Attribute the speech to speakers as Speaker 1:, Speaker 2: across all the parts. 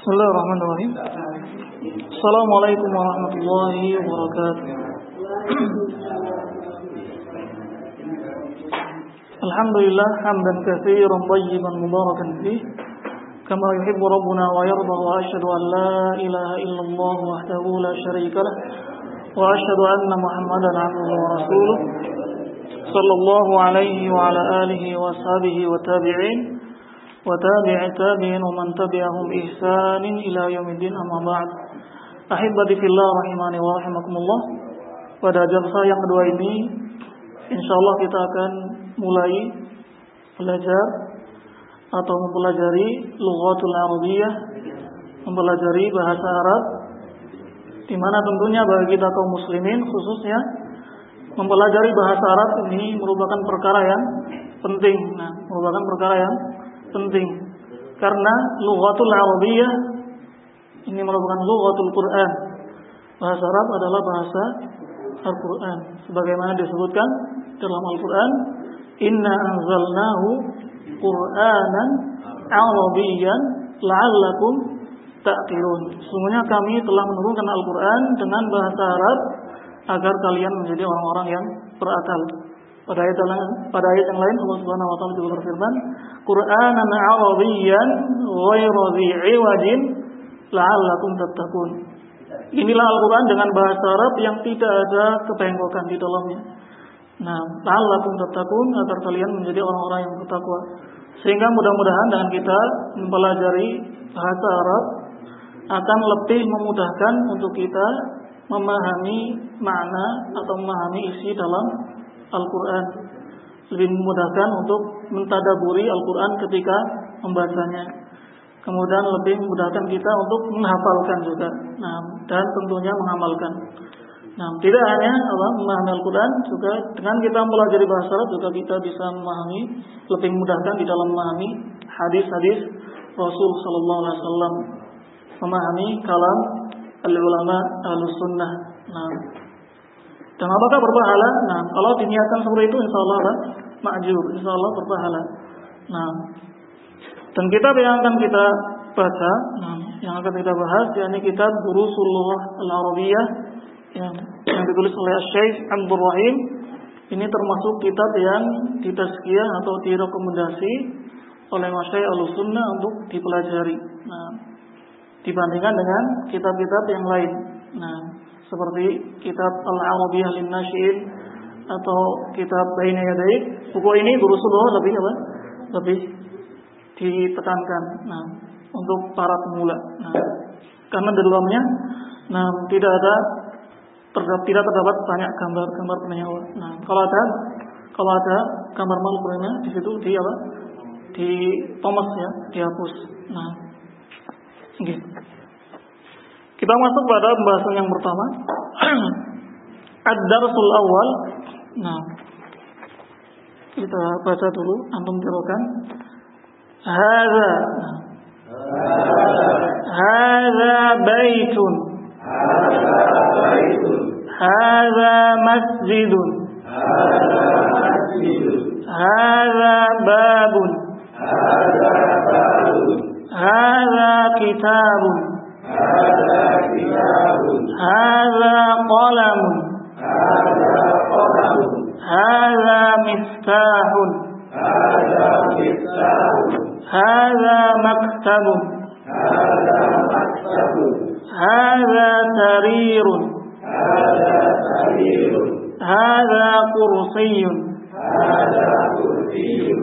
Speaker 1: بسم الله الرحمن الرحيم. السلام عليكم ورحمة الله وبركاته. الحمد لله حمدا كثيرا طيبا مباركا فيه. كما يحب ربنا ويرضى وأشهد أن لا إله إلا الله وحده لا شريك له وأشهد أن محمدا عبده ورسوله صلى الله عليه وعلى آله وأصحابه والتابعين وتابع التابعين ومن تبعهم إحسان إلى يوم الدين أما بعد Ahibati fillah rahimani wa rahimakumullah Pada jalsa yang kedua ini Insya Allah kita akan mulai Belajar Atau mempelajari Lughatul Arabiyah Mempelajari bahasa Arab di mana tentunya bagi kita kaum muslimin khususnya mempelajari bahasa Arab ini merupakan perkara yang penting. Nah, merupakan perkara yang penting karena lughatul arabiyah ini merupakan lughatul Quran. Bahasa Arab adalah bahasa Al-Quran. Sebagaimana disebutkan dalam Al-Quran, Inna anzalnahu Qur'anan Arabiyyan la'allakum ta'qilun. Sungguhnya kami telah menurunkan Al-Quran dengan bahasa Arab agar kalian menjadi orang-orang yang berakal. Pada ayat, pada ayat yang lain Allah Subhanahu wa taala juga berfirman, "Qur'anan Arabiyyan ghairu dhi'iwajin la'allakum tattaqun." Inilah Al-Qur'an dengan bahasa Arab yang tidak ada kebengkokan di dalamnya. Nah, la'allakum tattaqun agar kalian menjadi orang-orang yang bertakwa. Sehingga mudah-mudahan dengan kita mempelajari bahasa Arab akan lebih memudahkan untuk kita memahami makna atau memahami isi dalam Al-Quran lebih memudahkan untuk mentadaburi Al-Quran ketika membacanya. Kemudian lebih memudahkan kita untuk menghafalkan juga. Nah, dan tentunya mengamalkan. Nah, tidak hanya Allah memahami Al-Quran, juga dengan kita mempelajari bahasa Arab juga kita bisa memahami lebih memudahkan di dalam memahami hadis-hadis Rasul Sallallahu Alaihi Wasallam, memahami kalam al-ulama al-sunnah. Nah, dan apakah berpahala? Nah, kalau diniatkan seperti itu insya Allah kan ma'jur, insya Allah berpahala. Nah, dan kitab yang akan kita baca, nah, yang akan kita bahas, yakni kitab Durusullah Al-Arabiyah yang, yang ditulis oleh Syekh Abdul Rahim. Ini termasuk kitab yang ditazkiyah atau direkomendasi oleh Masyaih Al-Sunnah untuk dipelajari. Nah, dibandingkan dengan kitab-kitab yang lain. Nah, seperti kitab Al-Arabiyah lin Nashin atau kitab Baina Yadai. Buku ini Durusullah lebih apa? Lebih ditekankan. Nah, untuk para pemula. Nah, karena di dalamnya nah tidak ada terdapat tidak terdapat banyak gambar-gambar penyewa. Nah, kalau ada kalau ada gambar makhluknya di situ di apa? Di Thomas ya, dihapus. Nah, gitu. Kita masuk pada pembahasan yang pertama. Ad-darsul awal. Nah, kita baca dulu, antum tirukan. Hadza. Hadza baitun. Hadza masjidun. Hadza babun. Hadza kitabun. Hada kitabun. Hada qalamun. Hada qalamun. Hada miftahun. Hada miftahun.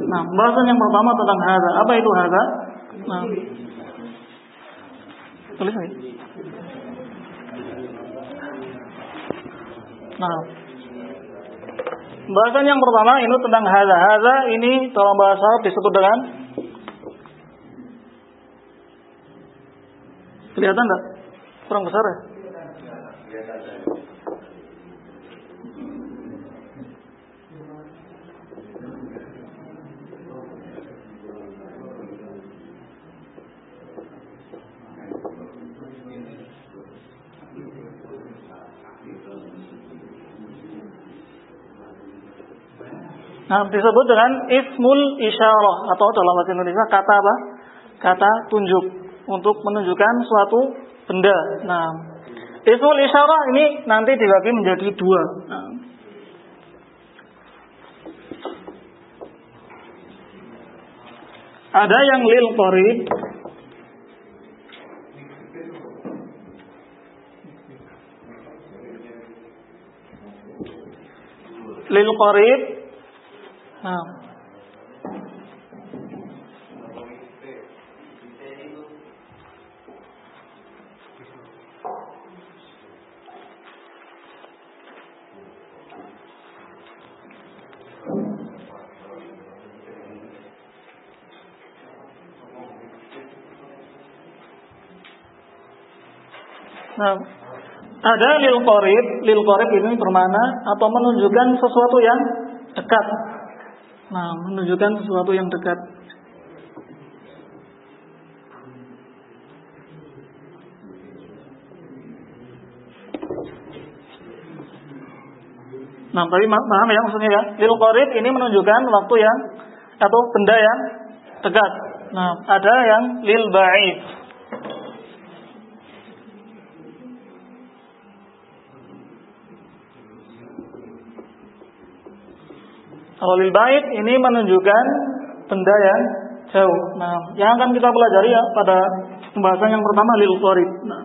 Speaker 1: Nah, pembahasan yang pertama tentang hada. Apa itu hada? Nah, Tulis lagi. Nah, bahasan yang pertama ini tentang haza. Haza ini dalam bahasa Arab disebut dengan kelihatan enggak? Kurang besar ya? Nah, disebut dengan ismul isyarah atau dalam bahasa Indonesia kata apa? Kata tunjuk. untuk menunjukkan suatu benda. Nah, ismul isyarah ini nanti dibagi menjadi dua. Nah, ada yang lil qarib lil qarib nah Nah, ada lil qarib, lil qarib ini bermana atau menunjukkan sesuatu yang dekat. Nah, menunjukkan sesuatu yang dekat. Nah, tadi paham ya maksudnya ya. Lil qarib ini menunjukkan waktu yang atau benda yang dekat. Nah, ada yang lil ba'id. Kalau bait ini menunjukkan benda yang jauh. Nah, yang akan kita pelajari ya pada pembahasan yang pertama lil qarib. Nah,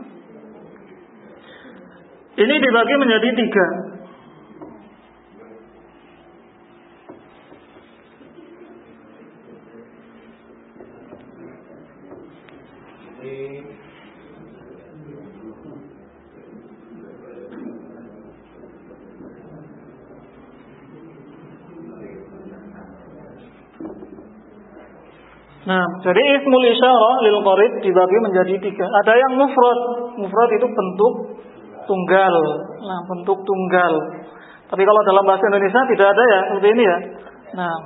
Speaker 1: ini dibagi menjadi tiga. Nah, jadi ismul isyarah lil qarib dibagi menjadi tiga. Ada yang mufrad. Mufrad itu bentuk tunggal. Nah, bentuk tunggal. Tapi kalau dalam bahasa Indonesia tidak ada ya seperti ini ya. Nah,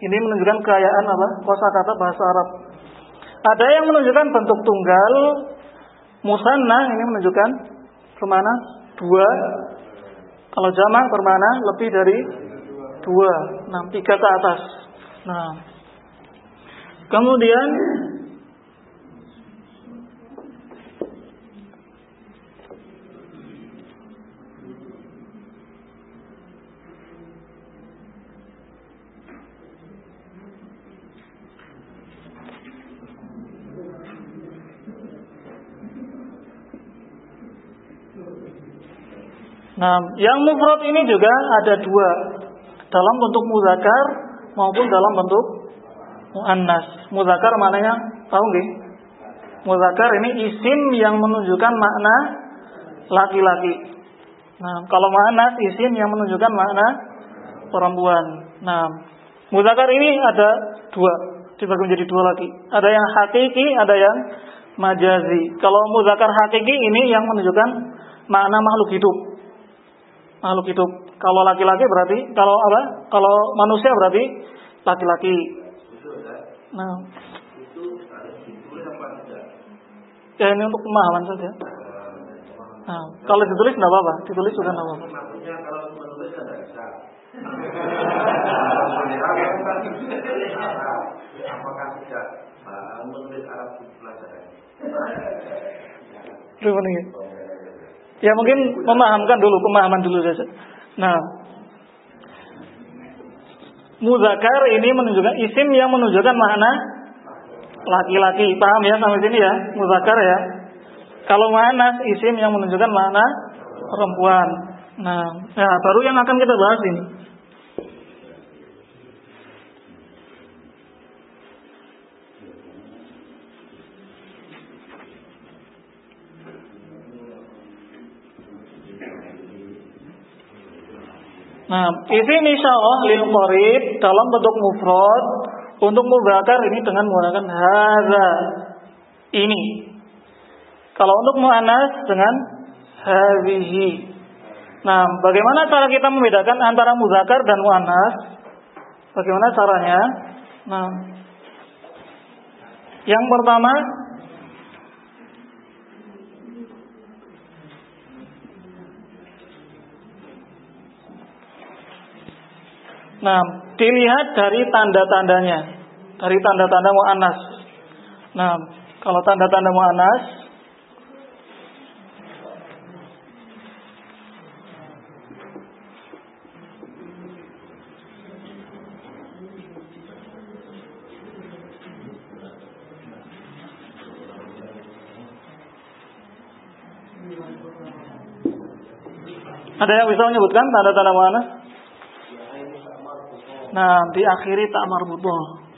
Speaker 1: ini menunjukkan kekayaan apa? Kosakata bahasa Arab. Ada yang menunjukkan bentuk tunggal. Musanna ini menunjukkan ke mana? Dua. Kalau jamak bermana lebih dari dua. Nah, tiga ke atas. Nah, Kemudian Nah, yang mufrad ini juga ada dua dalam bentuk muzakkar maupun dalam bentuk muannas. Muzakkar maknanya tahu nggih? Muzakkar ini isim yang menunjukkan makna laki-laki. Nah, kalau muannas isim yang menunjukkan makna perempuan. Nah, muzakkar ini ada dua, dibagi menjadi dua lagi. Ada yang hakiki, ada yang majazi. Kalau muzakkar hakiki ini yang menunjukkan makna makhluk hidup. Makhluk hidup. Kalau laki-laki berarti kalau apa? Kalau manusia berarti laki-laki. Nah. Itu ditulis apa tidak? Ya ini untuk pemahaman saja. Nah, kalau ditulis tidak apa-apa, ditulis sudah tidak apa-apa. Maksudnya kalau menulis tidak bisa. Apakah tidak menulis Arab di pelajaran? Ya mungkin memahamkan dulu, pemahaman dulu saja. Nah, Muzakar ini menunjukkan isim yang menunjukkan makna laki-laki. Paham ya sampai sini ya? Muzakar ya. Kalau mana isim yang menunjukkan makna perempuan. Nah, ya baru yang akan kita bahas ini. Nah, isim isyarah lil qarib dalam bentuk mufrad untuk mubakar ini dengan menggunakan hadza. Ini. Kalau untuk muannas dengan hadhihi. Nah, bagaimana cara kita membedakan antara muzakar dan muannas? Bagaimana caranya? Nah, yang pertama Nah, dilihat dari tanda-tandanya, dari tanda-tanda mu'annas. Nah, Kalau tanda-tanda mu'anas Ada yang bisa menyebutkan tanda-tanda mana? Nah, diakhiri tak marbutoh.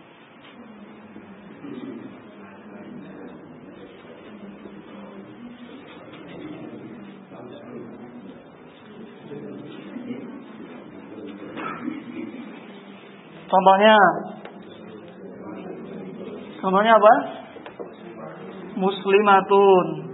Speaker 1: Contohnya Contohnya apa? Muslimatun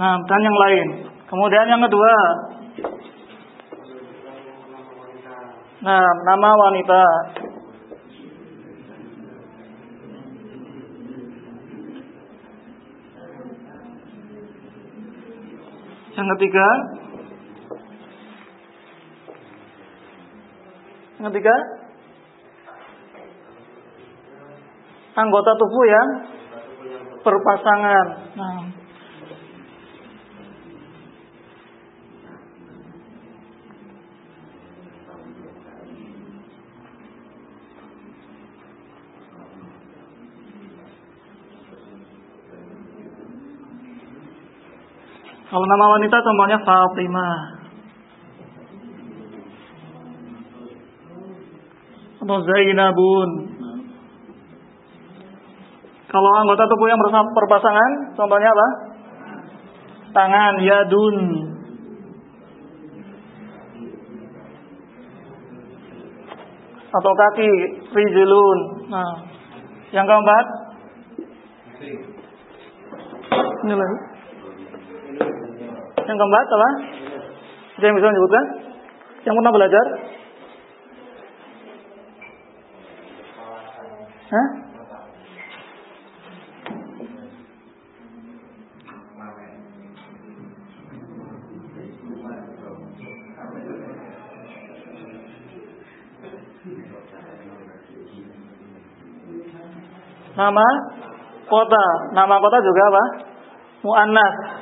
Speaker 1: Nah, dan yang lain. Kemudian yang kedua. Nah, nama wanita. Yang ketiga. Yang ketiga. Anggota tubuh yang berpasangan. Nah, Kalau nama wanita contohnya Fatimah. Atau Zainabun. Kalau anggota tubuh yang berpasangan, contohnya apa? Tangan, yadun. Atau kaki, rijlun. Nah, yang keempat? Ini lagi. Yang keempat apa? Ada yang bisa menyebutkan? Yang pernah belajar? Hah? Nama kota, nama kota juga apa? Muannas.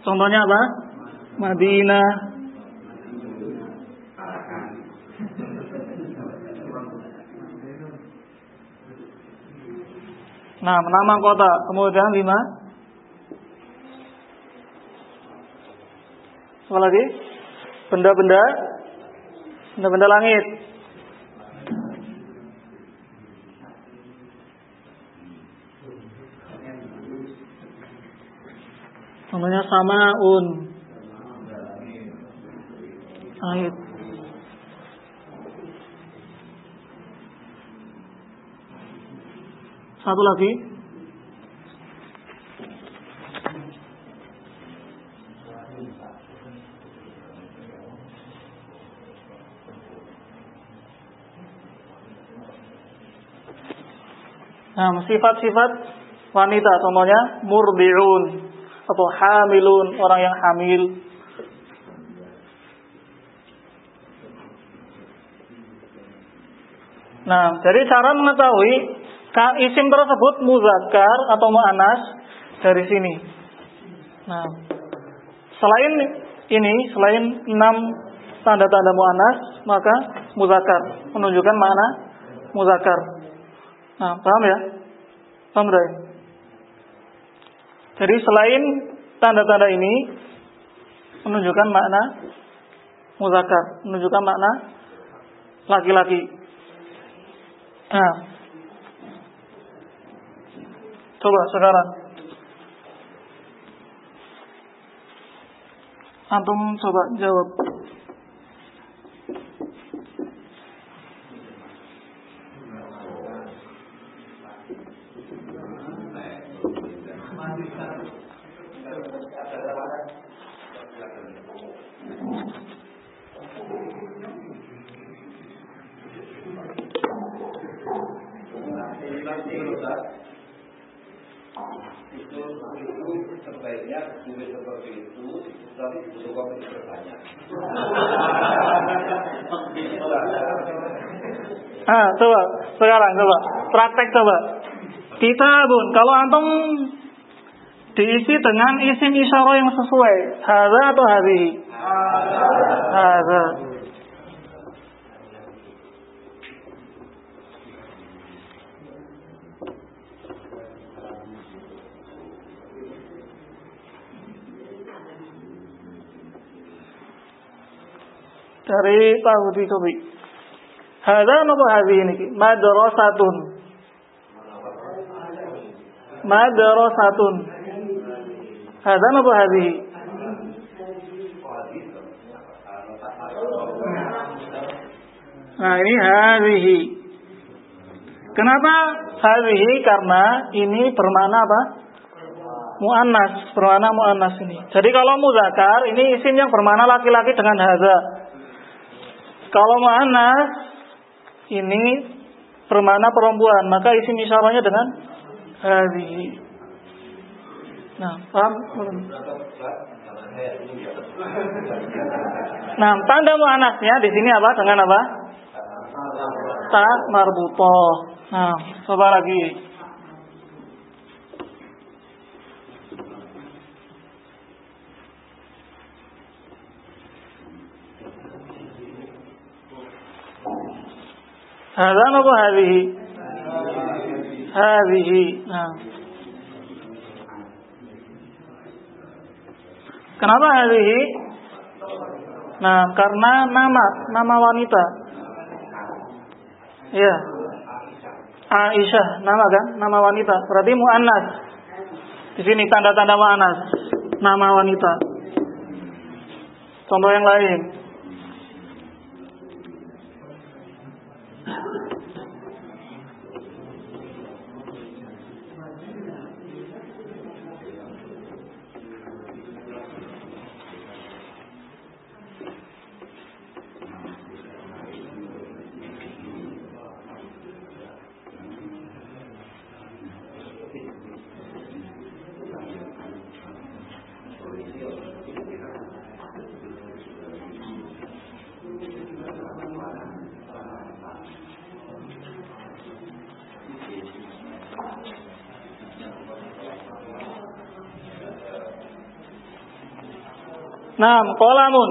Speaker 1: Contohnya apa? Madinah. Nah, nama kota. Kemudian lima. Apa lagi? Benda-benda. Benda-benda langit. Namanya samaun. Ayat. Satu lagi. Nah, sifat-sifat wanita contohnya murdiun atau hamilun, orang yang hamil. Nah, jadi cara mengetahui isim tersebut muzakkar atau mu'anas dari sini. Nah, selain ini, selain enam tanda-tanda mu'anas, maka muzakkar menunjukkan makna muzakkar. Nah, paham ya? Paham, Ray? Jadi selain tanda-tanda ini menunjukkan makna muzakkar, menunjukkan makna laki-laki. Nah, coba sekarang antum coba jawab. Coba kita bun kalau antum diisi dengan isim isyarah yang sesuai hadza atau hadhi hadza dari tahu di. Hadza apa hadhi ini? Madrasatun. Madrasatun. Hadza apa hadhi? Nah ini hadhihi. Kenapa hadhihi? Karena ini bermakna apa? Mu'annas, bermakna mu'annas ini. Jadi kalau muzakar, ini isim yang bermakna laki-laki dengan hadza. Kalau mu'annas, ini bermakna perempuan, maka isim isyarahnya dengan hadhihi. Nah, paham? Nah, tanda di sini apa? Dengan apa? Ta marbutoh. Nah, coba lagi. Hadza apa hadhihi? Hadhihi. Nah. Kenapa hadhihi? Nah, karena nama, nama wanita. Iya. Aisyah, nama kan? Nama wanita. Berarti muannas. Di sini tanda-tanda muannas. Nama wanita. Contoh yang lain. Naam, qalamun.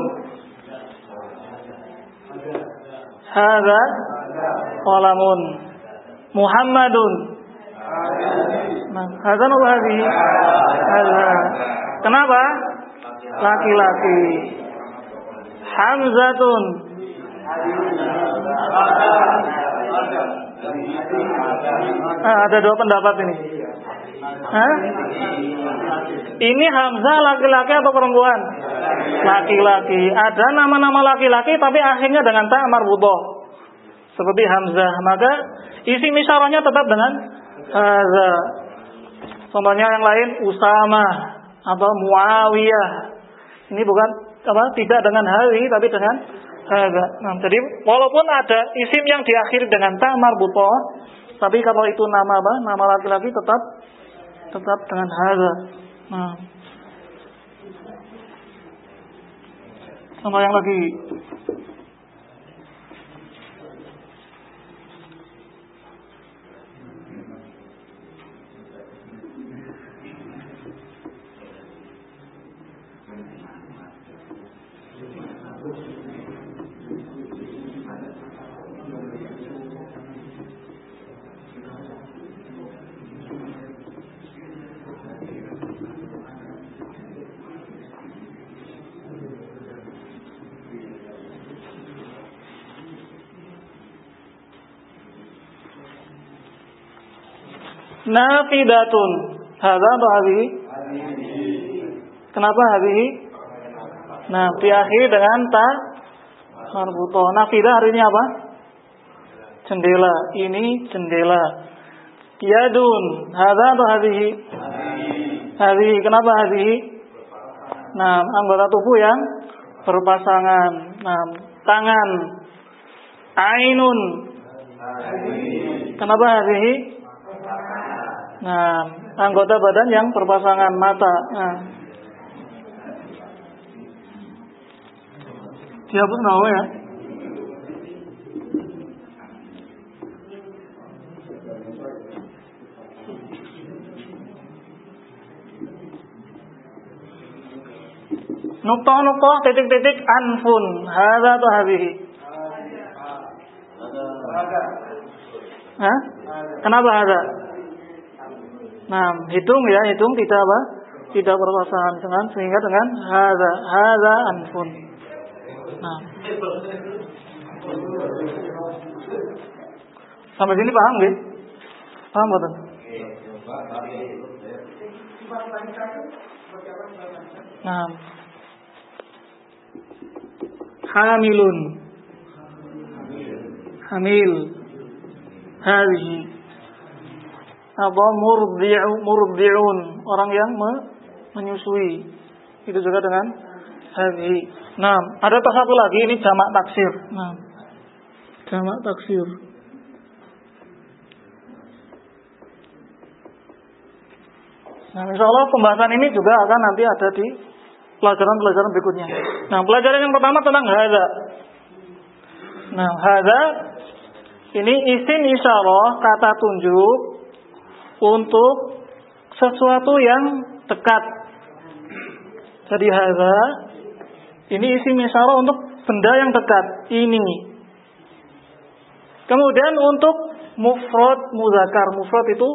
Speaker 1: Hadza qalamun. Muhammadun. Nah, hadza apa hadhihi? Hadza. Kenapa? Laki-laki. Hamzatun. Ah, ada dua pendapat ini. Hah? Ini Hamzah laki-laki atau perempuan? Laki-laki. Ada nama-nama laki-laki tapi akhirnya dengan ta marbutoh. Seperti Hamzah. Maka isi misalnya tetap dengan hadza. Contohnya yang lain Usama atau Muawiyah. Ini bukan apa? Tidak dengan hari tapi dengan hadza. Nah, jadi walaupun ada isim yang diakhiri dengan ta marbutoh, tapi kalau itu nama apa? Nama laki-laki tetap tetap dengan hadza. Nah. Sama yang lagi nafidatun. Hadza apa hadhihi? Kenapa hadhihi? Nah, diakhiri dengan ta marbutoh. Nafidah hari ini apa? Jendela. Ini jendela. Yadun. Hadza apa hadhihi? Hadhihi. Kenapa hadhihi? Nah, anggota tubuh yang berpasangan. Nah, tangan. Ainun. Kenapa hadhihi? Nah, anggota badan yang berpasangan mata. Nah. Dihapus nawa ya. Nukta-nukta titik-titik anfun. Hadza atau hadhihi? Hah? Kenapa ada? Nah, hitung ya, hitung tidak apa? Tidak berpasangan dengan sehingga dengan hadza, hadza anfun. Nah. Sampai sini paham nggih? Paham betul? Nah. Hamilun. Hamil. Hadhihi. Apa murdi'u murdi'un, orang yang me, menyusui. Itu juga dengan hadhihi. Nah, ada satu lagi ini jamak taksir. Nah. Jamak taksir. Nah, insya Allah pembahasan ini juga akan nanti ada di pelajaran-pelajaran berikutnya. Nah, pelajaran yang pertama tentang hada. Nah, hada ini isim isyarah kata tunjuk untuk sesuatu yang dekat. Jadi hada ini isim isyarah untuk benda yang dekat. Ini. Kemudian untuk mufrad muzakar. Mufrad itu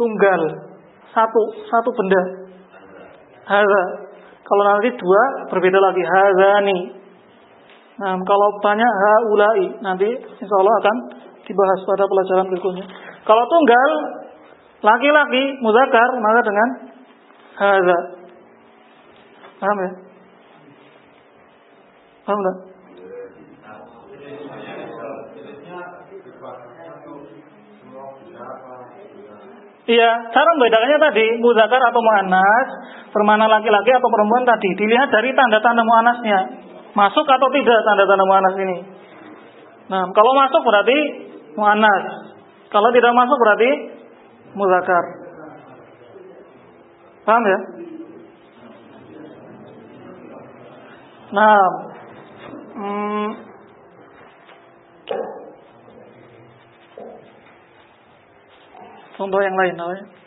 Speaker 1: tunggal. Satu, satu benda. Hada. Kalau nanti dua berbeda lagi hazani. Nah, kalau banyak haulai nanti insya Allah akan dibahas pada pelajaran berikutnya. Kalau tunggal laki-laki muzakar maka dengan haza. Paham ya? Paham enggak? Iya, cara membedakannya tadi muzakar atau muannas, bermana laki-laki atau perempuan tadi dilihat dari tanda-tanda muannasnya. Masuk atau tidak tanda-tanda muannas ini. Nah, kalau masuk berarti muannas. Kalau tidak masuk berarti muzakar. Paham ya? Nah, hmm, contoh yang lain, namanya.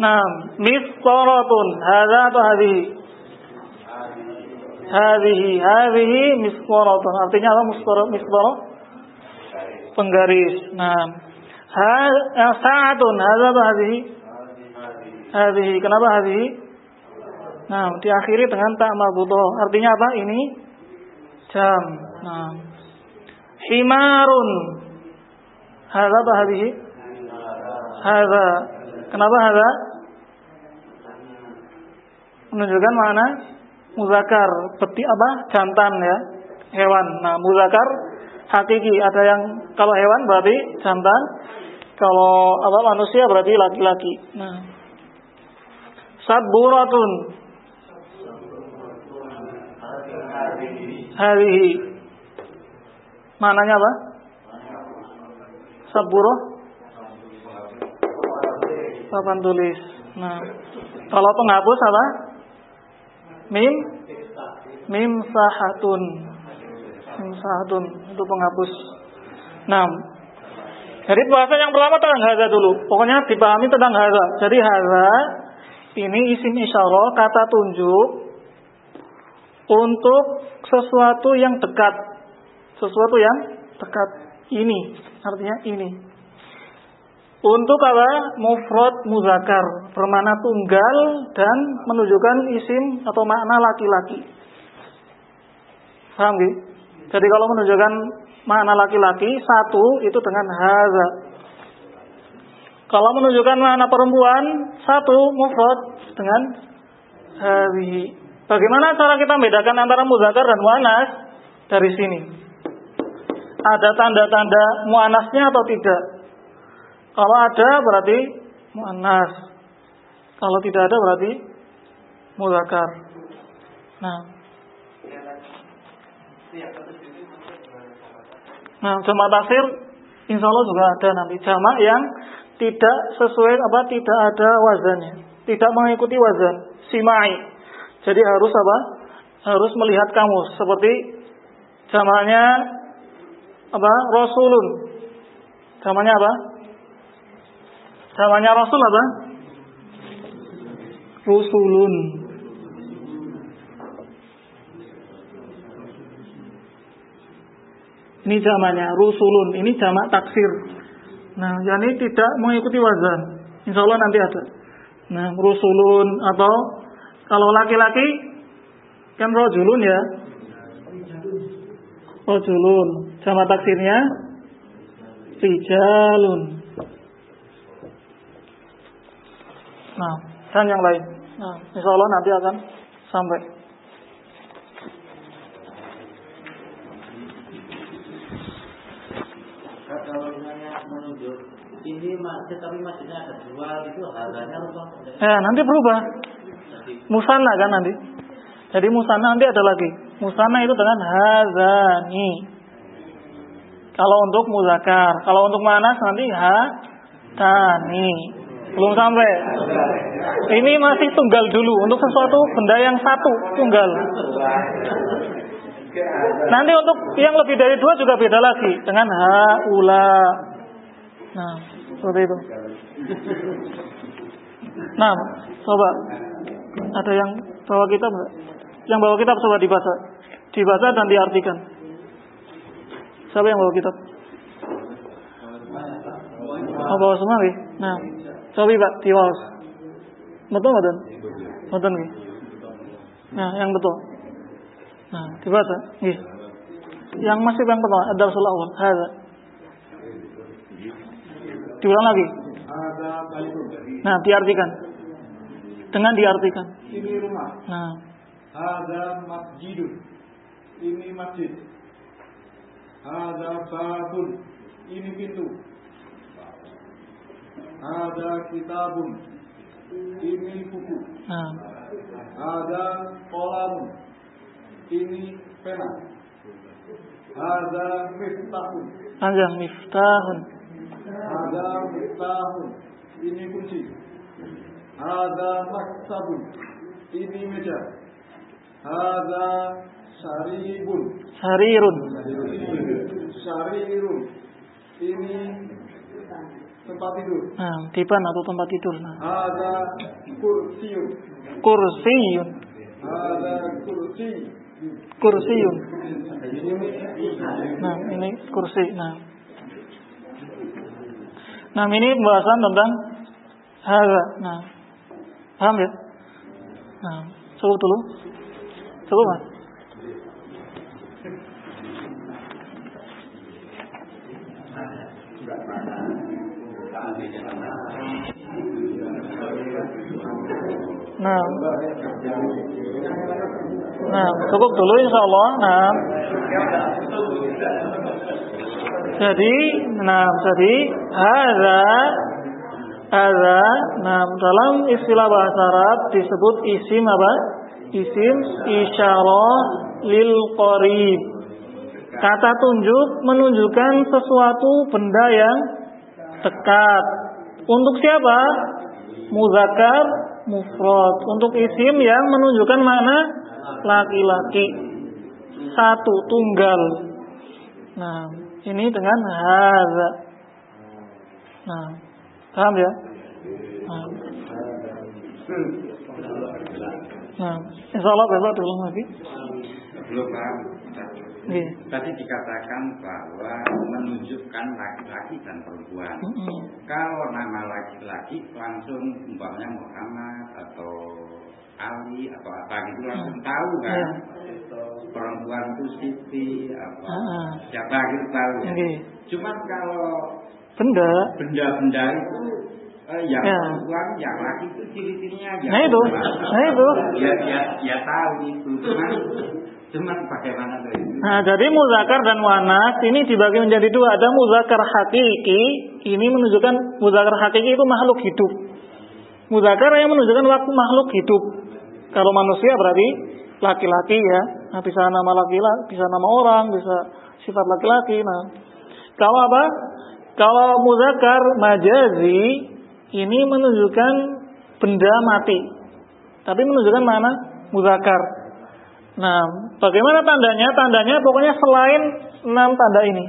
Speaker 1: Nah, misqaratun. Hadza atau hadhihi? Hadhihi, hadhihi misqaratun. Artinya apa misqarat? Misqarat penggaris. Nah, ha sa'atun. Hadza atau hadhihi? Hadhihi. Kenapa hadhihi? Nah, diakhiri dengan tak marbutoh. Artinya apa? Ini jam. Nah, himarun. Hadza atau hadhihi? Hadza. Kenapa hadza? Menunjukkan mana muzakar peti apa? Jantan ya. Hewan. Nah muzakar hakiki. Ada yang kalau hewan berarti jantan. Kalau apa manusia berarti laki-laki. Nah. Sabburatun. Harihi. Mananya apa? Sabburoh. Papan tulis. Nah. Kalau penghapus apa mim mim sahatun mim sahatun itu penghapus Nah, jadi bahasa yang pertama tentang haza dulu. Pokoknya dipahami tentang haza. Jadi haza ini isim isyarah kata tunjuk untuk sesuatu yang dekat. Sesuatu yang dekat. Ini, artinya ini. Untuk apa? Mufrad muzakkar, bermakna tunggal dan menunjukkan isim atau makna laki-laki. Paham gitu? Jadi kalau menunjukkan makna laki-laki satu itu dengan haza. Kalau menunjukkan makna perempuan satu mufrad dengan hadhihi. Bagaimana cara kita membedakan antara muzakkar dan muannas? Dari sini. Ada tanda-tanda muannasnya atau tidak? Kalau ada berarti muannas. Kalau tidak ada berarti muzakkar. Nah. Nah, jamak taksir insya Allah juga ada nanti jamak yang tidak sesuai apa tidak ada wazannya, tidak mengikuti wazan simai. Jadi harus apa? Harus melihat kamus seperti jamaknya apa? Rasulun. Jamaknya apa? Jamaknya Rasul apa? Rusulun. Ini zamannya rusulun. Ini jamak taksir. Nah, jadi tidak mengikuti wazan. Insya Allah nanti ada. Nah, rusulun atau kalau laki-laki kan rojulun ya. Rojulun. Jamak taksirnya rijalun. Nah, dan yang lain. Nah, insya Allah nanti akan sampai.
Speaker 2: ini masjid tapi masjidnya ada dua itu harganya.
Speaker 1: Ya, nanti berubah. Musana kan nanti. Jadi musana nanti ada lagi. Musana itu dengan hazani. Kalau untuk muzakar, kalau untuk manas nanti ha tani. Belum sampai. Ini masih tunggal dulu untuk sesuatu benda yang satu tunggal. Nanti untuk yang lebih dari dua juga beda lagi dengan haula. Nah, seperti itu. Nah, coba ada yang bawa kitab? Yang bawa kitab coba dibaca. Dibaca dan diartikan. Siapa yang bawa kitab? Oh, bawa semua. Nah, coba Pak diwaos. Betul betul? Betul nih. Nah, yang betul. Nah, dibaca. Nih. Yang masih yang pertama, ada Rasulullah awal. Hada. Diulang lagi. Nah, diartikan. Dengan diartikan.
Speaker 3: Ini rumah.
Speaker 1: Nah,
Speaker 3: Ada masjidun. Ini masjid. Ada babun. Ini pintu. Ada kitabun. Ini buku.
Speaker 1: nah,
Speaker 3: Ada kolam. Ini pena. Ada miftahun.
Speaker 1: panjang miftahun.
Speaker 3: Ada miftahun. Ini kunci. Ada maktabun. Ini meja. Ada saribun.
Speaker 1: Sarirun.
Speaker 3: Sarirun. Ini tempat tidur.
Speaker 1: Nah, dipan atau tempat tidur. Nah,
Speaker 3: Ada kursiun.
Speaker 1: kursiyun.
Speaker 3: Ada kursi.
Speaker 1: Kursiyun.
Speaker 3: Ini
Speaker 1: Nah, ini kursi. Nah. Nah, ini pembahasan tentang hadza. Nah. Paham ya? Nah, cukup dulu. Cukup, Mas? Nah. Nah, cukup dulu insya Allah. Nah. Jadi, nah, jadi ada ada nah dalam istilah bahasa Arab disebut isim apa? Isim isyarah lil qarib. Kata tunjuk menunjukkan sesuatu benda yang dekat. Untuk siapa? Muzakkar, mufrad. Untuk isim yang menunjukkan makna laki-laki. Satu tunggal. Nah, ini dengan hadza. Nah, paham ya? Nah, nah insya Allah besok diulang lagi.
Speaker 4: Belum.
Speaker 1: Nggih.
Speaker 5: Tadi dikatakan bahwa menunjukkan laki-laki dan perempuan.
Speaker 1: Mm-mm.
Speaker 5: Kalau nama laki-laki langsung umpamanya Muhammad atau Ali atau apa gitu langsung tahu kan.
Speaker 1: Iya.
Speaker 5: Perempuan itu Siti apa
Speaker 1: Ah.
Speaker 5: siapa gitu tahu. ya.
Speaker 1: Nggih.
Speaker 5: Cuman kalau
Speaker 1: Benda.
Speaker 5: benda-benda itu eh, yang
Speaker 1: Ya.
Speaker 5: perempuan, yang laki itu ciri-cirinya aja.
Speaker 1: Nah itu, nah itu.
Speaker 5: Ya, ya, ya tahu itu. Cuman,
Speaker 1: Nah, jadi muzakar dan muannas ini dibagi menjadi dua. Ada muzakar hakiki, ini menunjukkan muzakar hakiki itu makhluk hidup. Muzakar yang menunjukkan waktu makhluk hidup. Kalau manusia berarti laki-laki ya. Nah, bisa nama laki-laki, bisa nama orang, bisa sifat laki-laki. Nah, kalau apa? Kalau muzakar majazi ini menunjukkan benda mati. Tapi menunjukkan mana? Muzakar. Nah, bagaimana tandanya? Tandanya pokoknya selain enam tanda ini.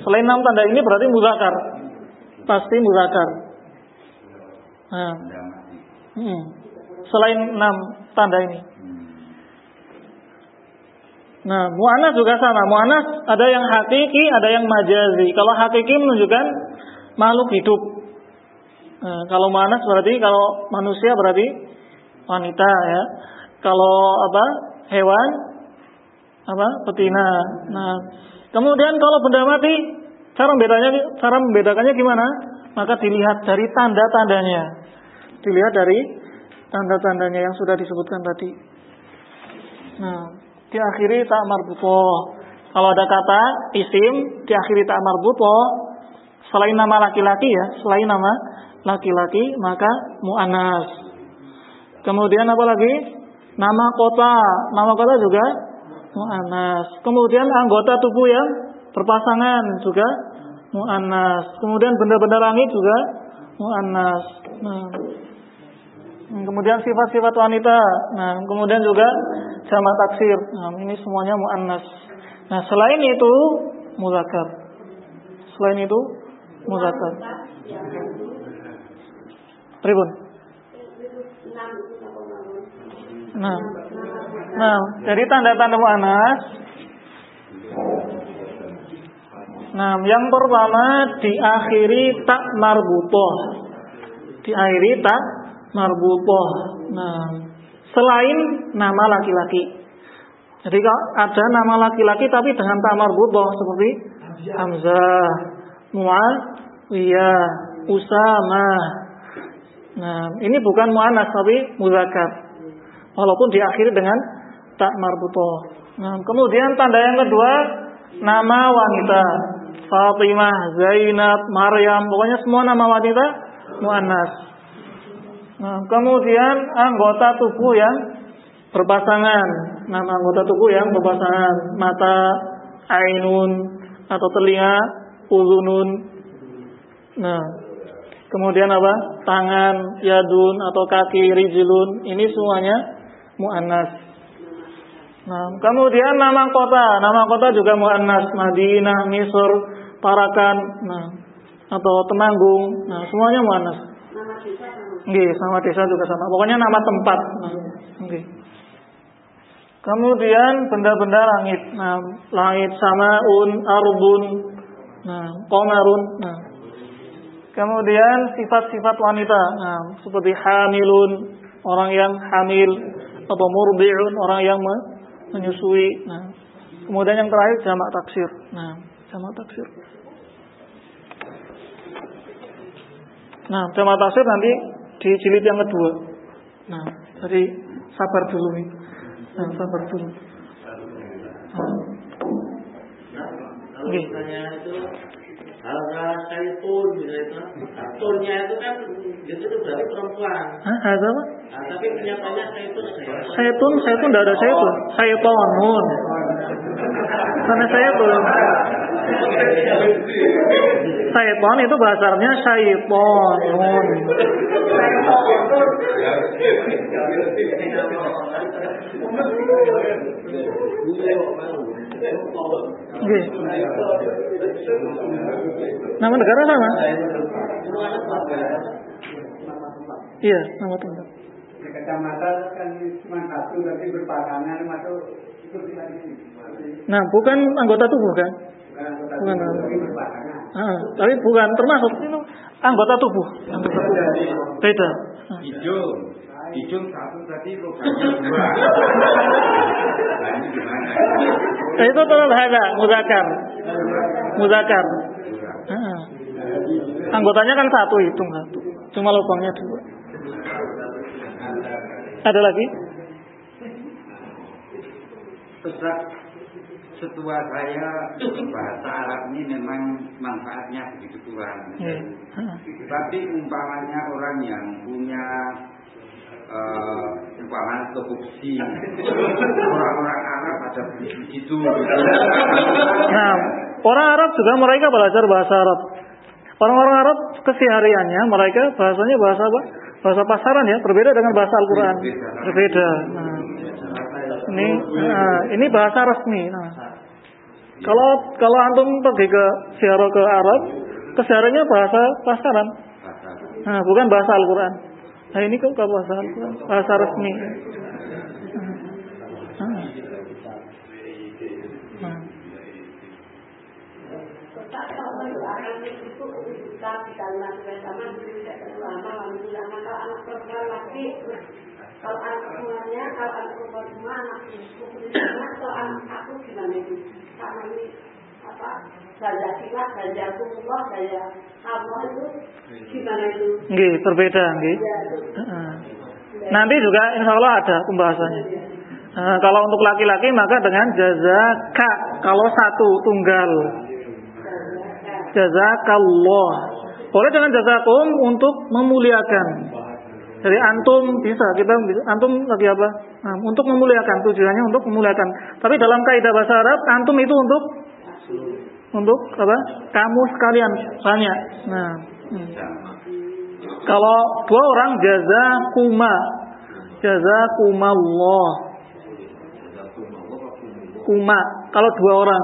Speaker 1: Selain enam tanda ini berarti muzakar. Pasti muzakar. Nah, hmm. selain enam tanda ini. Nah, mu'anas juga sama. Mu'anas ada yang hakiki, ada yang majazi. Kalau hakiki menunjukkan makhluk hidup. Nah, kalau mu'anas berarti kalau manusia berarti wanita ya. Kalau apa? Hewan apa? Betina. Nah, kemudian kalau benda mati, cara membedanya cara membedakannya gimana? Maka dilihat dari tanda-tandanya. Dilihat dari tanda-tandanya yang sudah disebutkan tadi. Nah, diakhiri tak marbutoh. Kalau ada kata isim diakhiri tak marbutoh, selain nama laki-laki ya, selain nama laki-laki maka muannas. Kemudian apa lagi? Nama kota, nama kota juga muannas. Kemudian anggota tubuh yang berpasangan juga muannas. Kemudian benda-benda langit juga muannas. Nah, Hmm, Kemudian sifat-sifat wanita. Nah, kemudian juga jamak taksir. Nah, ini semuanya muannas. Nah, selain itu muzakkar. Selain itu muzakkar. Pribun. Nah. Nah, dari tanda-tanda muannas Nah, yang pertama diakhiri tak marbutoh. Diakhiri tak marbutoh. Nah, selain nama laki-laki. Jadi kalau ada nama laki-laki tapi dengan tak marbutoh seperti Hamzah, Muawiyah, Usama. Nah, ini bukan muannas tapi muzakkar. Walaupun diakhiri dengan tak marbutoh. Nah, kemudian tanda yang kedua nama wanita. Fatimah, Zainab, Maryam, pokoknya semua nama wanita muannas. Nah, kemudian anggota tubuh yang berpasangan. Nama anggota tubuh yang berpasangan. Mata, ainun, atau telinga, uzunun. Nah, kemudian apa? Tangan, yadun, atau kaki, rijilun. Ini semuanya mu'annas. Nah, kemudian nama kota. Nama kota juga mu'annas. Madinah, Misr, Parakan, nah, atau Temanggung. Nah, semuanya mu'annas. Nggih, sama desa juga sama. Pokoknya nama tempat. Nah, nggih. Kemudian benda-benda langit. Nah, langit samaun, arbun, nah, qamarun. Nah. Kemudian sifat-sifat wanita. Nah, seperti hamilun, orang yang hamil atau murdi'un, orang yang me- menyusui. Nah, kemudian yang terakhir jamak taksir. Nah, jamak taksir. Nah, jamak taksir nanti di jilid yang kedua. Nah, jadi sabar dulu nih. Nah, sabar dulu. Nah.
Speaker 2: Kalau
Speaker 1: Oke.
Speaker 2: misalnya itu misalnya itu, kan itu berarti perempuan.
Speaker 1: Hah, ada apa?
Speaker 2: Nah, tapi kenyataannya syaitun saya.
Speaker 1: Saitun tidak ada saitun. Saitonun. Sana saitun. Saiton itu bahasa Arabnya saitonun. Oke. Nama negara sama? Iya, nama tempat.
Speaker 3: Di kecamatan kan cuma satu tapi berpasangan masuk itu tidak di sini.
Speaker 1: Nah, bukan anggota tubuh kan? Bukan. Ah, tapi bukan termasuk itu anggota tubuh. Anggota tubuh. Beda. Ah.
Speaker 5: Hijau. Hijau satu tadi lubangnya dua. Nah?
Speaker 1: Nah, itu terlalu ada mudakar. Mudakar. Ah. Anggotanya kan satu hitung satu. Cuma lubangnya dua. Ada lagi?
Speaker 5: Ustaz, setua saya bahasa Arab ini memang manfaatnya begitu kurang.
Speaker 1: Iya. Ah.
Speaker 5: Tapi umpamanya orang yang punya eh umpamanya korupsi, orang-orang Arab ada begitu.
Speaker 1: Nah, orang Arab juga mereka belajar bahasa Arab. Orang-orang Arab kesehariannya mereka bahasanya bahasa apa? Bahasa pasaran ya, berbeda dengan bahasa Al-Qur'an. Berbeda. Nah, ini nah, ini bahasa resmi. Nah, kalau kalau antum pergi ke ziarah ke Arab, kesehariannya bahasa pasaran. Nah, bukan bahasa Al-Qur'an. Nah, ini kok bahasa Al-Qur'an, bahasa resmi. Nah. Nah.
Speaker 6: Pak, kalau mendoakan itu ketika di kalimat bersama tidak terlama, lama kalau anak perempuan lagi, kalau anak perempuannya, kalau anak perempuan semua anak ibu atau anak aku gimana itu? Karena ini apa? Gajah silat, gajah kumullah, gajah Allah itu gimana itu?
Speaker 1: Nggih, berbeda nggih.
Speaker 6: Ya, itu.
Speaker 1: Heeh. Nanti juga insya Allah ada pembahasannya. Eh, kalau untuk laki-laki maka dengan jazaka kalau satu tunggal jazakallah. Boleh dengan jazakum untuk memuliakan. Jadi antum bisa kita antum lagi apa? Nah, untuk memuliakan tujuannya untuk memuliakan. Tapi dalam kaidah bahasa Arab antum itu untuk untuk apa? Kamu sekalian banyak. Nah, hmm. kalau dua orang jazakuma jazakumallah kuma kalau dua orang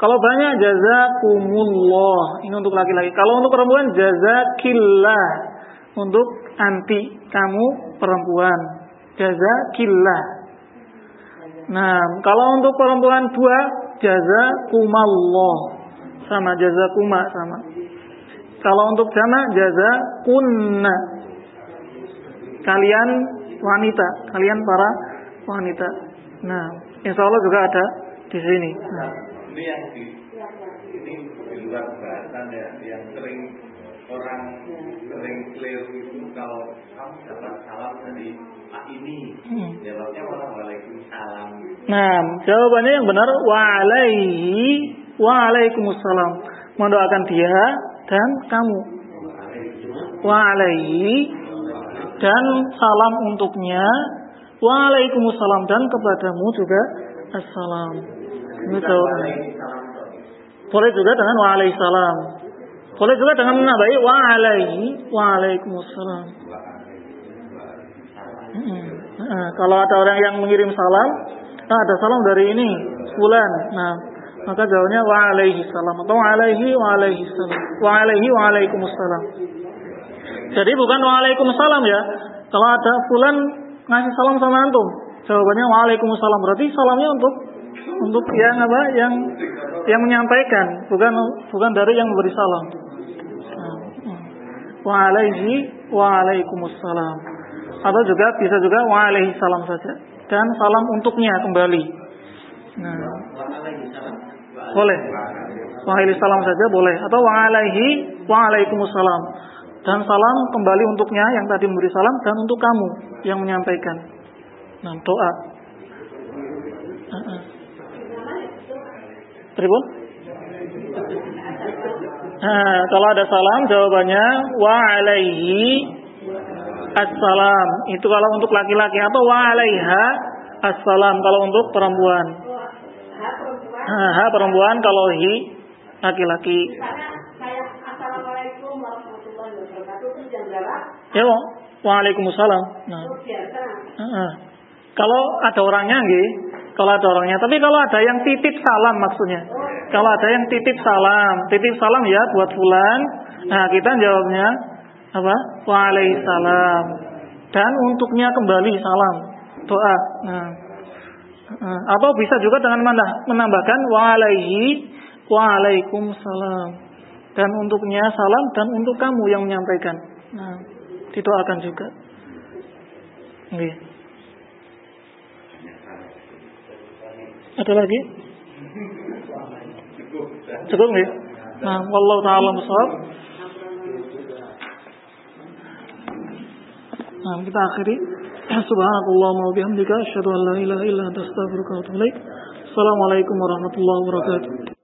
Speaker 1: kalau banyak jazakumullah. Ini untuk laki-laki. Kalau untuk perempuan jazakillah. Untuk anti kamu perempuan. Jazakillah. Nah kalau untuk perempuan dua jazakumallah sama jazakuma sama. Kalau untuk jamak jazakunna. Kalian wanita kalian para wanita. Nah insya Allah juga ada di sini. Nah.
Speaker 4: Ini yang di ini di luar bahasan ya, yang sering orang sering keliru itu kalau kamu dapat salam dari Pak ini,
Speaker 1: Hmm.
Speaker 4: jawabnya malah Waalaikumsalam.
Speaker 1: Nah, jawabannya yang benar wa alaihi wa alaikumussalam. Mendoakan dia dan kamu. Wa alaihi dan salam untuknya. Wa alaikumussalam dan kepadamu juga assalam. Jawabannya. Boleh juga dengan wa alaihi salam. Boleh juga dengan menabai wa alaihi wa alaikumussalam. Mm-mm. Nah, kalau ada orang yang mengirim salam, nah ada salam dari ini, fulan. Nah, maka jawabnya wa alaihi salam atau wa alaihi wa alaihi salam. Wa alaihi wa alaikumussalam. Jadi bukan wa alaikumussalam ya. Kalau ada fulan ngasih salam sama antum, jawabannya wa alaikumussalam. Berarti salamnya untuk untuk yang apa? Yang yang menyampaikan, bukan bukan dari yang memberi salam. Nah, hmm. Wa alaihi wa alaikumussalam atau juga bisa juga wa alaihi salam saja dan salam untuknya kembali. Nah, boleh. Wa alaihi salam saja boleh atau wa alaihi wa alaikumussalam dan salam kembali untuknya yang tadi memberi salam dan untuk kamu yang menyampaikan. Nah, doa. Pripun? Nah, kalau ada salam jawabannya wa alaihi assalam. Itu kalau untuk laki-laki atau wa alaiha assalam kalau untuk perempuan. Nah, ha perempuan kalau hi laki-laki. Ya, Wa. Waalaikumsalam. Nah. Kalau ada orangnya nggih, ada orangnya. Tapi kalau ada yang titip salam maksudnya. Kalau ada yang titip salam, titip salam ya buat fulan. Nah, kita jawabnya apa? Waalaikumsalam. Dan untuknya kembali salam, doa. Nah, Atau bisa juga dengan menambah- menambahkan wa alaihi wa alaikumussalam. Dan untuknya salam dan untuk kamu yang menyampaikan. Nah, didoakan juga. Nggih. Ada lagi? Cukup nggih? Nah, wallahu taala bisawab. Nah, kita akhiri. Subhanakallahumma wa bihamdika asyhadu an la ilaha illa anta astaghfiruka wa atubu ilaik. Assalamualaikum warahmatullahi wabarakatuh.